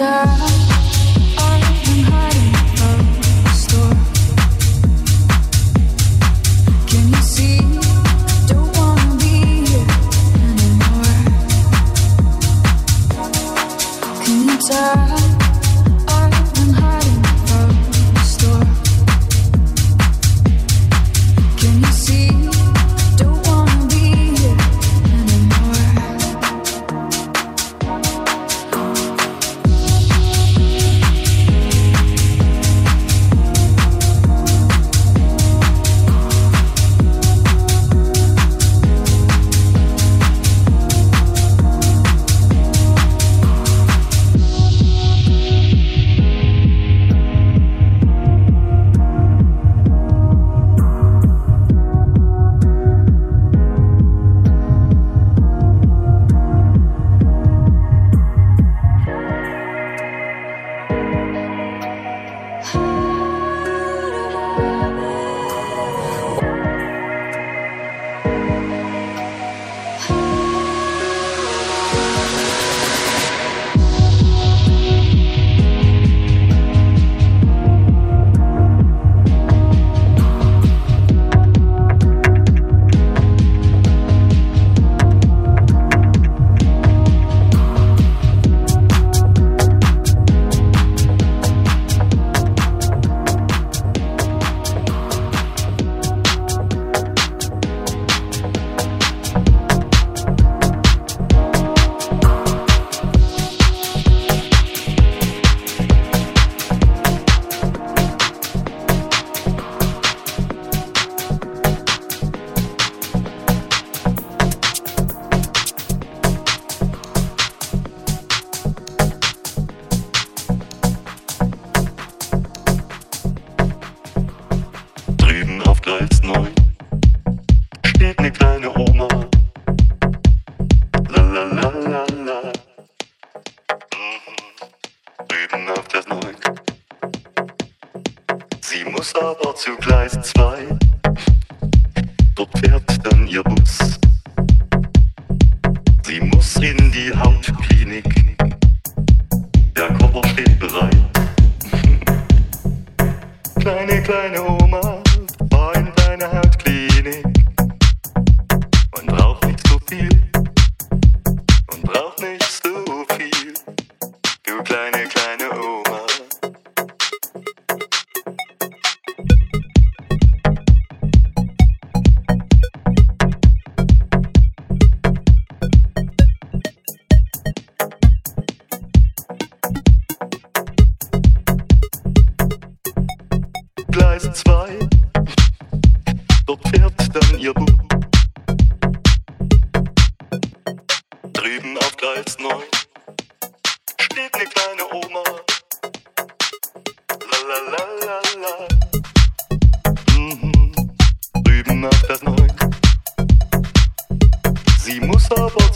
time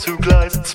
zu Gleis